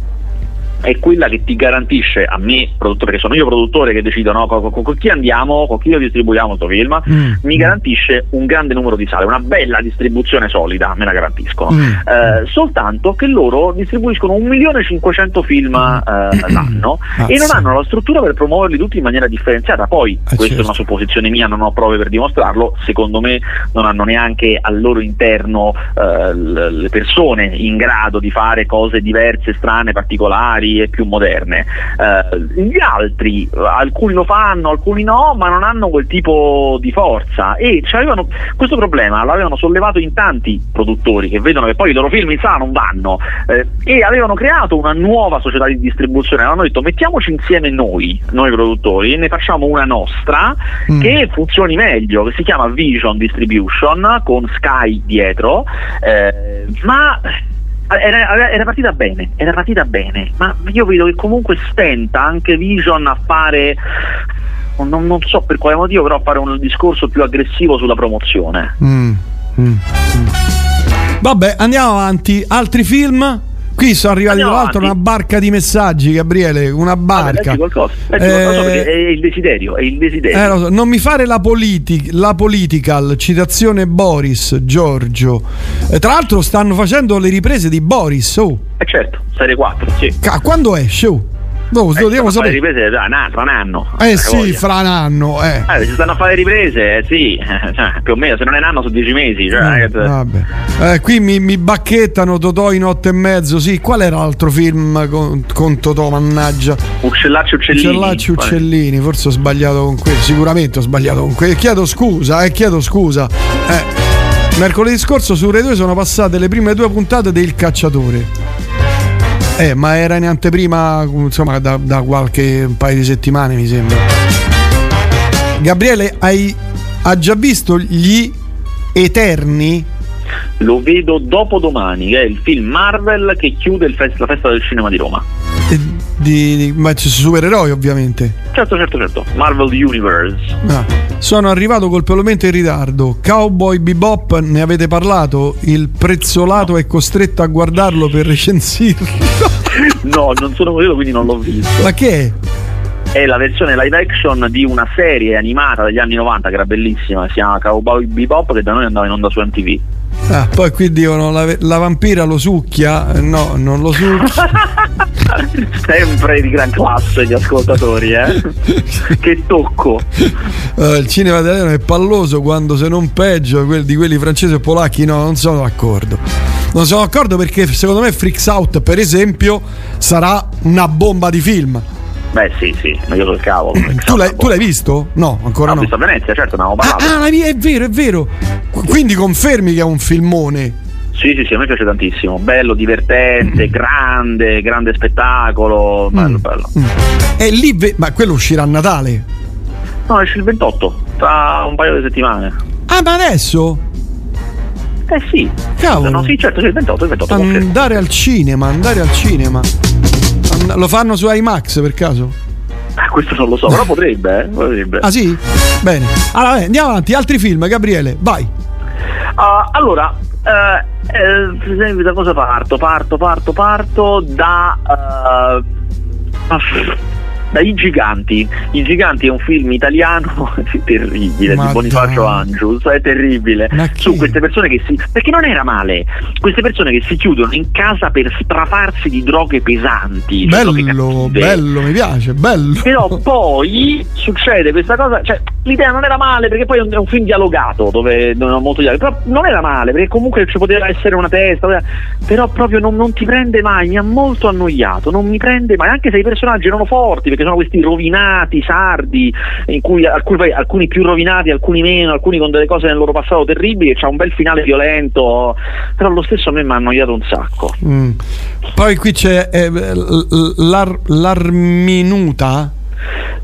è quella che ti garantisce a me, produttore, perché sono io produttore che decido no, con, con, con, chi andiamo, con chi lo distribuiamo questo film, mm. mi garantisce un grande numero di sale, una bella distribuzione solida, me la garantiscono. Mm. Eh, soltanto che loro distribuiscono 1.500.000 film eh, l'anno Mazza. e non hanno la struttura per promuoverli tutti in maniera differenziata. Poi, eh, questa certo. è una supposizione mia, non ho prove per dimostrarlo, secondo me non hanno neanche al loro interno eh, le persone in grado di fare cose diverse, strane, particolari e più moderne. Eh, gli altri, alcuni lo fanno, alcuni no, ma non hanno quel tipo di forza e questo problema l'avevano sollevato in tanti produttori che vedono che poi i loro film in sala non vanno eh, e avevano creato una nuova società di distribuzione, hanno detto mettiamoci insieme noi, noi produttori, e ne facciamo una nostra mm. che funzioni meglio, che si chiama Vision Distribution con Sky dietro, eh, ma era, era, partita bene, era partita bene, ma io vedo che comunque stenta anche Vision a fare, non, non so per quale motivo, però a fare un discorso più aggressivo sulla promozione. Mm, mm, mm. Vabbè, andiamo avanti. Altri film? Qui sono arrivati tra l'altro una barca di messaggi, Gabriele, una barca. Vabbè, qualcosa, leggi qualcosa eh, è il desiderio, è il desiderio. Eh, so, non mi fare la, politi- la political, citazione Boris, Giorgio. Eh, tra l'altro stanno facendo le riprese di Boris, oh. Eh certo, serie 4, sì. Ca- quando esce? Oh? No, eh, dobbiamo sapere. riprese da, na, fra un anno. Eh sì, voglia. fra un anno. Eh. eh. se stanno a fare le riprese, eh, sì, cioè, più o meno, se non è un anno sono dieci mesi. Cioè, vabbè. Eh, qui mi, mi, bacchettano Totò in otto e mezzo. Sì, qual era l'altro film con, con Totò, mannaggia? Uccellacci Uccellini. Uccellacci Uccellini, forse ho sbagliato con quello. Sicuramente ho sbagliato con quello. Chiedo scusa, eh, chiedo scusa. Eh. Mercoledì scorso su Rai 2 sono passate le prime due puntate del Cacciatore. Eh, ma era in anteprima, insomma, da, da qualche paio di settimane, mi sembra. Gabriele, hai, hai già visto gli Eterni? Lo vedo dopo domani, che è il film Marvel che chiude fest- la festa del cinema di Roma. Di, di, ma supereroi ovviamente. Certo, certo, certo. Marvel Universe. Ah, sono arrivato colpevolmente in ritardo. Cowboy Bebop, ne avete parlato? Il prezzolato no. è costretto a guardarlo per recensirlo. no, non sono quello, quindi non l'ho visto. Ma che è? È la versione live action di una serie animata degli anni 90 che era bellissima, si chiama Cowboy Bebop che da noi andava in onda su MTV. Ah, poi qui dicono la, la vampira lo succhia? No, non lo succhia. Sempre di gran classe gli ascoltatori, eh? che tocco. Uh, il cinema italiano è palloso quando se non peggio quelli, di quelli francesi e polacchi, no, non sono d'accordo. Non sono d'accordo perché secondo me Freaks Out, per esempio, sarà una bomba di film. Beh, sì, sì, ma io sul cavolo. Tu l'hai, tu l'hai, visto? No, ancora no. Ho visto a Venezia, certo, ne avevo parlato. Ah, ah, è vero, è vero. Quindi confermi che è un filmone. Sì, sì, sì, a me piace tantissimo. Bello, divertente, mm. grande, grande spettacolo. Bello, mm. bello. Mm. E lì, ma quello uscirà a Natale? No, esce il 28, tra un paio di settimane. Ah, ma adesso? Eh sì. Cavolo. No, sì, certo, sì, il 28, il 28. Andare al cinema, andare al cinema. Lo fanno su IMAX per caso? Ah, questo non lo so, però potrebbe, eh? potrebbe. Ah sì? Bene. Allora, andiamo avanti, altri film, Gabriele, vai. Uh, allora, uh, eh, da cosa parto? Parto, parto, parto da... Uh, I Giganti. I Giganti è un film italiano terribile Ma di Bonifacio. Angius, è terribile. Su queste persone che si. perché non era male. Queste persone che si chiudono in casa per strafarsi di droghe pesanti. cioè Bello, bello, mi piace, bello. Però poi succede questa cosa, cioè l'idea non era male perché poi è un, film dialogato dove non è molto dialogato, però non era male perché comunque ci poteva essere una testa, però proprio non, non ti prende mai, mi ha molto annoiato, non mi prende mai, anche se i personaggi erano forti perché sono questi rovinati, sardi, in cui alcuni, alcuni più rovinati, alcuni meno, alcuni con delle cose nel loro passato terribili e c'ha un bel finale violento, però lo stesso a me mi ha annoiato un sacco. Mm. Poi qui c'è eh, l'ar- l'Arminuta.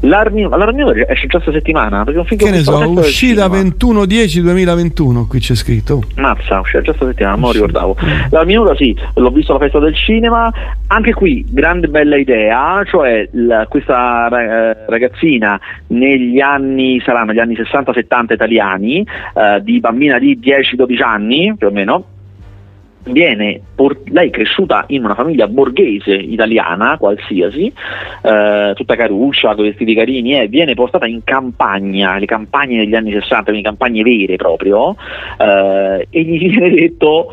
L'armi, l'Armino esce già questa settimana perché un film Che ne so, uscita cinema. 21-10-2021, qui c'è scritto. Mazza, uscirà già stasettimana, non lo ricordavo. La minuta sì, l'ho visto alla festa del cinema, anche qui grande bella idea, cioè la- questa eh, ragazzina negli anni, saranno gli anni 60-70 italiani, eh, di bambina di 10-12 anni più o meno, viene por- lei è cresciuta in una famiglia borghese italiana qualsiasi eh, tutta caruccia con vestiti carini e viene portata in campagna le campagne degli anni 60 quindi campagne vere proprio eh, e gli viene detto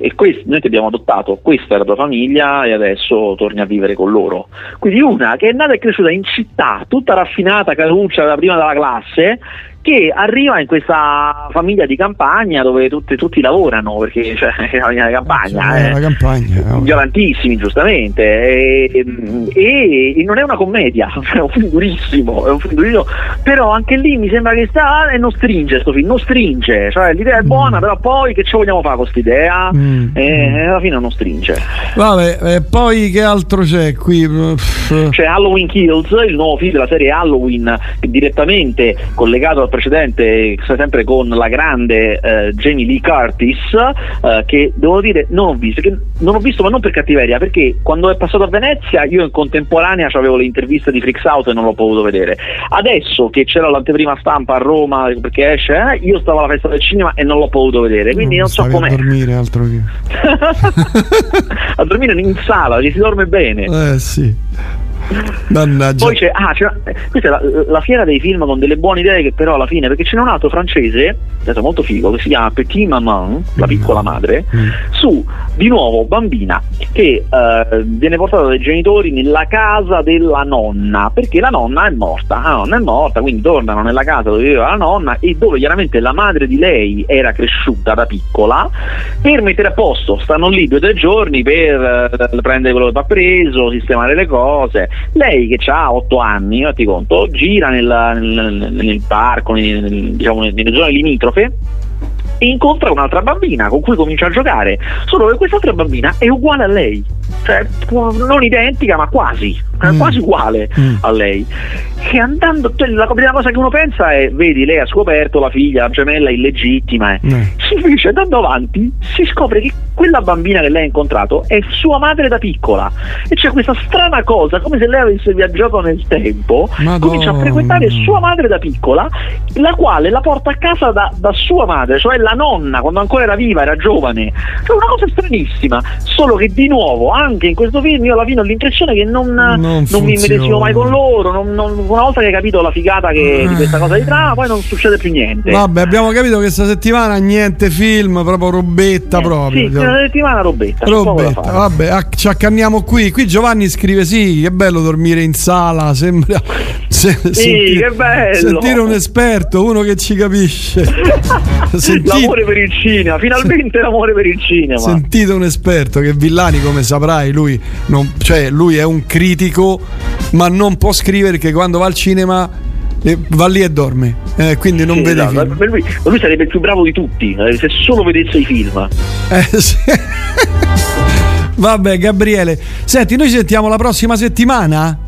e questo, noi ti abbiamo adottato, questa è la tua famiglia e adesso torni a vivere con loro. Quindi una che è nata e cresciuta in città, tutta raffinata, caruccia, da prima della classe, che arriva in questa famiglia di campagna dove tutti, tutti lavorano, perché cioè, è una di campagna. Eh la campagna. no. violentissimi giustamente e, e- e non è una commedia è un film durissimo, è un film durissimo però anche lì mi sembra che sta e non stringe sto film non stringe cioè l'idea è buona però poi che ci vogliamo fare con quest'idea Mm. e alla fine non stringe Vabbè, e poi che altro c'è qui? C'è Halloween Kills il nuovo film della serie Halloween direttamente collegato al precedente sempre con la grande eh, Jamie Lee Curtis eh, che devo dire non ho visto che non ho visto ma non per cattiveria perché quando è passato a Venezia io in contemporanea avevo le interviste di Freaks Out e non l'ho potuto vedere adesso che c'era l'anteprima stampa a Roma perché esce eh, io stavo alla festa del cinema e non l'ho potuto vedere quindi non so com'è a dormire altro che. a dormire in sala ci si dorme bene Eh sì. Mannaggia. Poi c'è, ah, c'è questa è la, la fiera dei film con delle buone idee che però alla fine, perché ce n'è un altro francese, adesso molto figo, che si chiama Petit Maman, la piccola madre, Mm. su di nuovo bambina che eh, viene portata dai genitori nella casa della nonna, perché la nonna è morta, la nonna è morta, quindi tornano nella casa dove viveva la nonna e dove chiaramente la madre di lei era cresciuta da piccola, per mettere a posto, stanno lì due o tre giorni per eh, prendere quello che va preso, sistemare le cose. Lei che ha otto anni, fatti conto, gira nel, nel- nel parco, nel- diciamo, nelle zone limitrofe e incontra un'altra bambina con cui comincia a giocare, solo che quest'altra bambina è uguale a lei, cioè non identica ma quasi, eh, Mm. quasi uguale Mm. a lei. E andando, la prima cosa che uno pensa è, vedi, lei ha scoperto la figlia, la gemella illegittima, eh. Eh. Invece andando avanti si scopre che quella bambina che lei ha incontrato è sua madre da piccola e c'è questa strana cosa, come se lei avesse viaggiato nel tempo, Madonna. comincia a frequentare sua madre da piccola, la quale la porta a casa da, da sua madre, cioè la nonna, quando ancora era viva, era giovane. Cioè una cosa stranissima, solo che di nuovo, anche in questo film, io alla fine ho l'impressione che non, non mi funziona. medesimo mai con loro, non- non- una volta che hai capito la figata che, di questa cosa di trama, poi non succede più niente. Vabbè, abbiamo capito che questa settimana niente film, proprio robetta Eh, proprio. Sì, una settimana robetta. Robetta, vabbè, ah, ci accanniamo qui. Qui Giovanni scrive: Sì, che bello dormire in sala. Sembra se- che bello. sentire un esperto, uno che ci capisce. Sentite, L'amore per il cinema, finalmente l'amore per il cinema. sentite un esperto che Villani, come saprai, lui, non- cioè, lui è un critico, ma non può scrivere che quando va al cinema eh, va lì e dorme. Eh, quindi non Sì, vede esatto. film. Lui, lui sarebbe il più bravo di tutti, eh, se solo vedesse i film. Eh, sì. Vabbè, Gabriele. Senti, noi ci sentiamo la prossima settimana?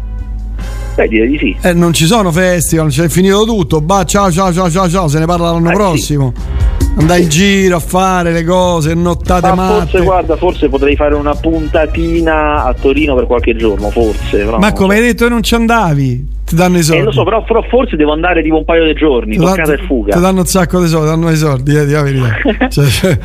Beh, direi di sì. Eh, non ci sono festival, c'è finito tutto. Bah, ciao, ciao, ciao, ciao, ciao. Se ne parla l'anno Eh, sì. Andare in giro a fare le cose, nottate Ma matte. forse, guarda, forse potrei fare una puntatina a Torino per qualche giorno, forse. però Ma come hai detto, non ci andavi? Ti danno i soldi. Eh, lo so, però, però forse devo andare tipo un paio di giorni, Ti toccata e fuga. Ti danno un sacco di soldi, danno i soldi, eh, di la verità. Cioè, cioè-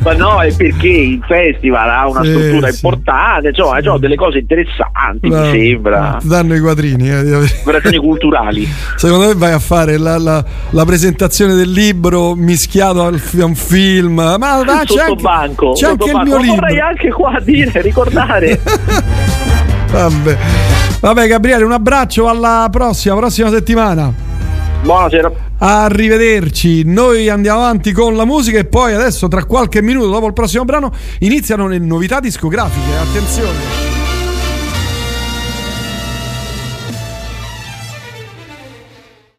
Ma no, è perché il festival ha una Sì, struttura sì. importante, insomma, c'ho delle cose interessanti, no, mi sembra. Ti danno i quadrini. eh. Operazioni culturali. Secondo me vai a fare la, la- la presentazione del libro mischiato al fi- a un film. Ma, ma c'è anche, banco. c'è anche il mio Ma vorrei libro. anche qua dire, ricordare. Vabbè. Vabbè, Gabriele, un abbraccio alla prossima, prossima settimana. Buonasera. Arrivederci, noi andiamo avanti con la musica e poi adesso tra qualche minuto dopo il prossimo brano iniziano le novità discografiche, attenzione.